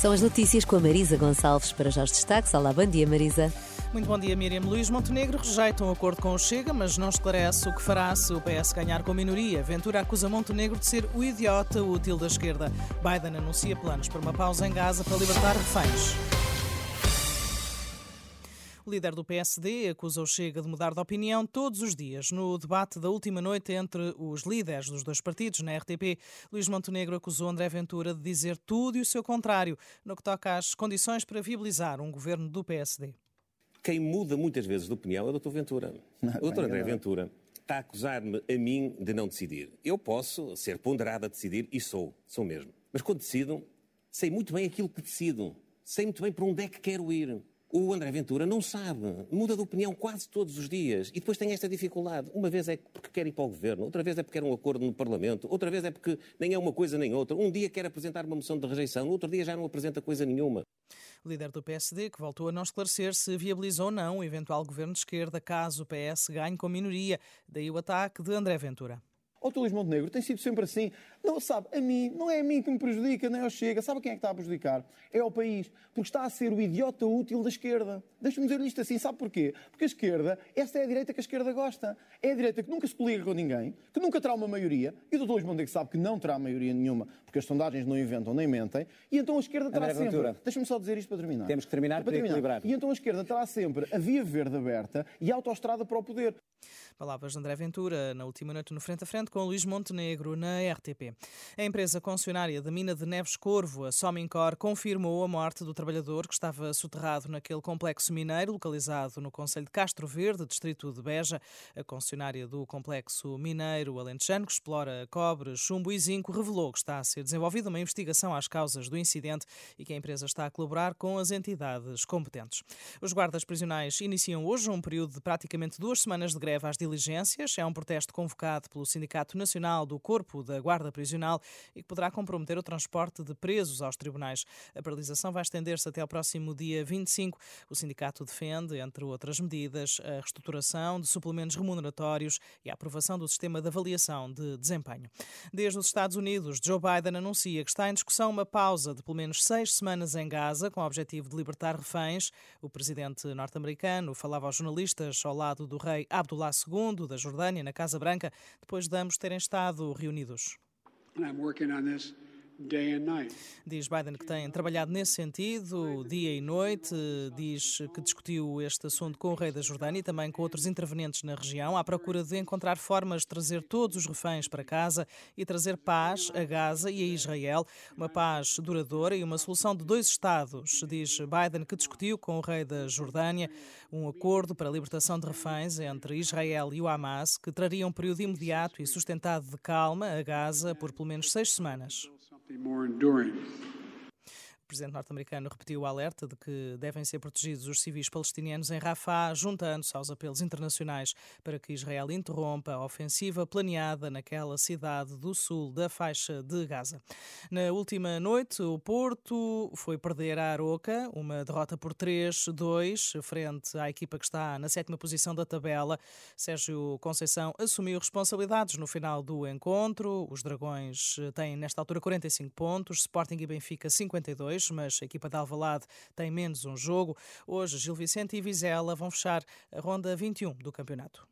São as notícias com a Marisa Gonçalves para já os destaques. Olá, bom dia, Marisa. Muito bom dia, Miriam. Luís Montenegro rejeita um acordo com o Chega, mas não esclarece o que fará se o PS ganhar com minoria. Ventura acusa Montenegro de ser o idiota útil da esquerda. Biden anuncia planos para uma pausa em Gaza para libertar reféns. O líder do PSD acusa o Chega de mudar de opinião todos os dias. No debate da última noite entre os líderes dos dois partidos na RTP, Luís Montenegro acusou André Ventura de dizer tudo e o seu contrário no que toca às condições para viabilizar um governo do PSD. Quem muda muitas vezes de opinião é o Dr. Ventura. Não, o Dr. André Ventura está a acusar-me a mim de não decidir. Eu posso ser ponderado a decidir e sou, sou mesmo. Mas quando decido, sei muito bem aquilo que decido. Sei muito bem para onde é que quero ir. O André Ventura não sabe, muda de opinião quase todos os dias e depois tem esta dificuldade. Uma vez é porque quer ir para o governo, outra vez é porque quer um acordo no Parlamento, outra vez é porque nem é uma coisa nem outra. Um dia quer apresentar uma moção de rejeição, no outro dia já não apresenta coisa nenhuma. Líder do PSD, que voltou a não esclarecer se viabilizou ou não o eventual governo de esquerda caso o PS ganhe com minoria. Daí o ataque de André Ventura. O Luís Montenegro tem sido sempre assim. Não, sabe, a mim, não é a mim que me prejudica, nem ao Chega. Sabe quem é que está a prejudicar? É ao país. Porque está a ser o idiota útil da esquerda. Deixa-me dizer isto assim. Sabe porquê? Porque a esquerda, esta é a direita que a esquerda gosta. É a direita que nunca se poliga com ninguém, que nunca terá uma maioria. E o Dr. Luís Montenegro sabe que não terá maioria nenhuma, porque as sondagens não inventam nem mentem. E então a esquerda terá André sempre... Deixa-me só dizer isto para terminar. Temos que terminar para, para terminar. equilibrar. E então a esquerda terá sempre a via verde aberta e a autoestrada para o poder. Palavras de André Ventura na última noite no Frente a Frente com Luís Montenegro na RTP. A empresa concessionária da mina de Neves Corvo, a Somincor, confirmou a morte do trabalhador que estava soterrado naquele complexo mineiro localizado no Conselho de Castro Verde, distrito de Beja. A concessionária do complexo mineiro alentejano, que explora cobre, chumbo e zinco, revelou que está a ser desenvolvida uma investigação às causas do incidente e que a empresa está a colaborar com as entidades competentes. Os guardas prisionais iniciam hoje um período de praticamente duas semanas de greve às diligências. É um protesto convocado pelo Sindicato Nacional do Corpo da Guarda Prisional e que poderá comprometer o transporte de presos aos tribunais. A paralisação vai estender-se até ao próximo dia 25. O sindicato defende, entre outras medidas, a reestruturação de suplementos remuneratórios e a aprovação do sistema de avaliação de desempenho. Desde os Estados Unidos, Joe Biden anuncia que está em discussão uma pausa de pelo menos seis semanas em Gaza, com o objetivo de libertar reféns. O presidente norte-americano falava aos jornalistas ao lado do rei Abdullah II da Jordânia, na Casa Branca, depois de ambos terem estado reunidos. Diz Biden que tem trabalhado nesse sentido, dia e noite. Diz que discutiu este assunto com o rei da Jordânia e também com outros intervenientes na região, à procura de encontrar formas de trazer todos os reféns para casa e trazer paz a Gaza e a Israel. Uma paz duradoura e uma solução de dois Estados. Diz Biden que discutiu com o rei da Jordânia um acordo para a libertação de reféns entre Israel e o Hamas, que traria um período imediato e sustentado de calma a Gaza por pelo menos seis semanas more enduring. Presidente norte-americano repetiu o alerta de que devem ser protegidos os civis palestinianos em Rafah, juntando-se aos apelos internacionais para que Israel interrompa a ofensiva planeada naquela cidade do sul da faixa de Gaza. Na última noite, o Porto foi perder a Aroca, uma derrota por 3-2, frente à equipa que está na sétima posição da tabela. Sérgio Conceição assumiu responsabilidades no final do encontro. Os Dragões têm, nesta altura, 45 pontos, Sporting e Benfica 52 mas a equipa de Alvalade tem menos um jogo. Hoje, Gil Vicente e Vizela vão fechar a ronda 21 do campeonato.